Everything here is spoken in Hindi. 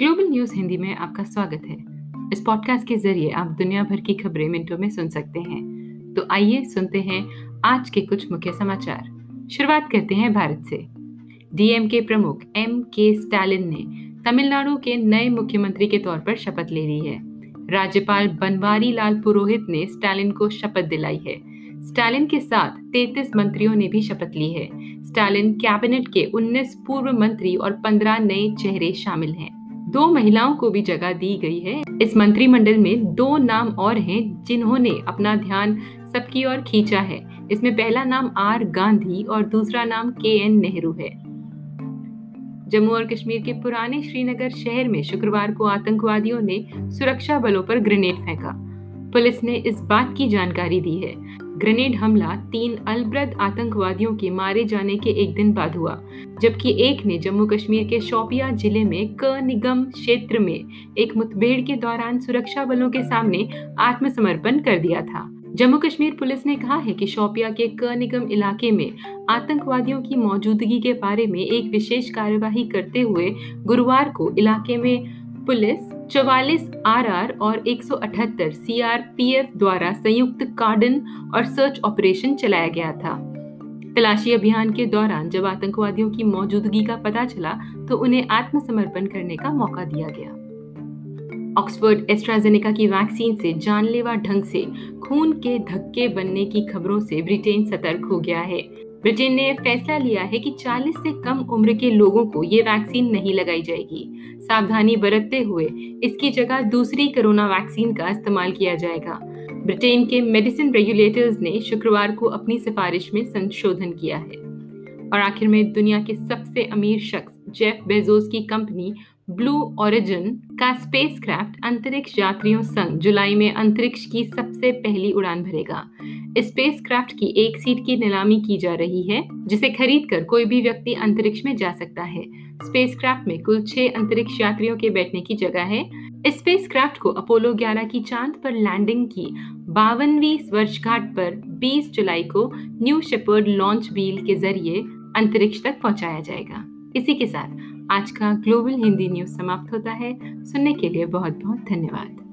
ग्लोबल न्यूज़ हिंदी में आपका स्वागत है। इस पॉडकास्ट के ज़रिए आप दुनिया भर की खबरें मिनटों में सुन सकते हैं। तो आइए सुनते हैं आज के कुछ मुख्य समाचार। शुरुआत करते हैं भारत से। डीएम के प्रमुख एम के स्टालिन ने तमिलनाडु के नए मुख्यमंत्री के तौर पर शपथ ले ली है। राज्यपाल बनवारी लाल पुरोहित ने स्टालिन को शपथ दिलाई है। स्टालिन के साथ 33 मंत्रियों ने भी शपथ ली है। स्टालिन कैबिनेट के 19 पूर्व मंत्री और 15 नए चेहरे शामिल हैं। दो महिलाओं को भी जगह दी गई है। इस मंत्रिमंडल में दो नाम और हैं जिन्होंने अपना ध्यान सबकी ओर खींचा है। इसमें पहला नाम आर गांधी और दूसरा नाम के एन नेहरू है। जम्मू और कश्मीर के पुराने श्रीनगर शहर में शुक्रवार को आतंकवादियों ने सुरक्षा बलों पर ग्रेनेड फेंका। पुलिस ने इस बात की जानकारी दी है। ग्रेनेड हमला तीन अलब्रद आतंकवादियों के मारे जाने के एक दिन बाद हुआ, जबकि एक ने जम्मू कश्मीर के शोपिया ज़िले में क निगम क्षेत्र में एक मुठभेड़ के दौरान सुरक्षा बलों के सामने आत्मसमर्पण कर दिया था। जम्मू कश्मीर पुलिस ने कहा है कि शोपिया के क निगम इलाके में आतंकवादियों की मौजूदगी के बारे में एक विशेष कार्यवाही करते हुए गुरुवार को इलाके में पुलिस चौवालीस आरआर और 178 सीआरपीएफ द्वारा संयुक्त कार्डन और सर्च ऑपरेशन चलाया गया था। तलाशी अभियान के दौरान जब आतंकवादियों की मौजूदगी का पता चला तो उन्हें आत्मसमर्पण करने का मौका दिया गया। ऑक्सफोर्ड एस्ट्राजेनेका की वैक्सीन से जानलेवा ढंग से खून के धक्के बनने की खबरों से ब्रिटेन सतर्क हो गया है। ब्रिटेन ने फैसला लिया है कि 40 से कम उम्र के लोगों को ये वैक्सीन नहीं लगाई जाएगी। सावधानी बरतते हुए इसकी जगह दूसरी कोरोना वैक्सीन का इस्तेमाल किया जाएगा। ब्रिटेन के मेडिसिन रेगुलेटर्स ने शुक्रवार को अपनी सिफारिश में संशोधन किया है। और आखिर में दुनिया के सबसे अमीर शख्स जेफ बेजोस की कंपनी ब्लू ओरिजिन का स्पेसक्राफ्ट अंतरिक्ष यात्रियों संग जुलाई में अंतरिक्ष की सबसे पहली उड़ान भरेगा। स्पेसक्राफ्ट की एक सीट की नीलामी की जा रही है, जिसे खरीद कर कोई भी व्यक्ति अंतरिक्ष में जा सकता है। स्पेसक्राफ्ट में कुल छह अंतरिक्ष यात्रियों के बैठने की जगह है। स्पेसक्राफ्ट को अपोलो 11 की चाँद पर लैंडिंग की बावनवी वर्षगांठ पर 20 जुलाई को न्यू शेपर्ड लॉन्च व्हील के ज़रिए अंतरिक्ष तक पहुँचाया जाएगा। इसी के साथ आज का ग्लोबल हिंदी न्यूज़ समाप्त होता है। सुनने के लिए बहुत बहुत धन्यवाद।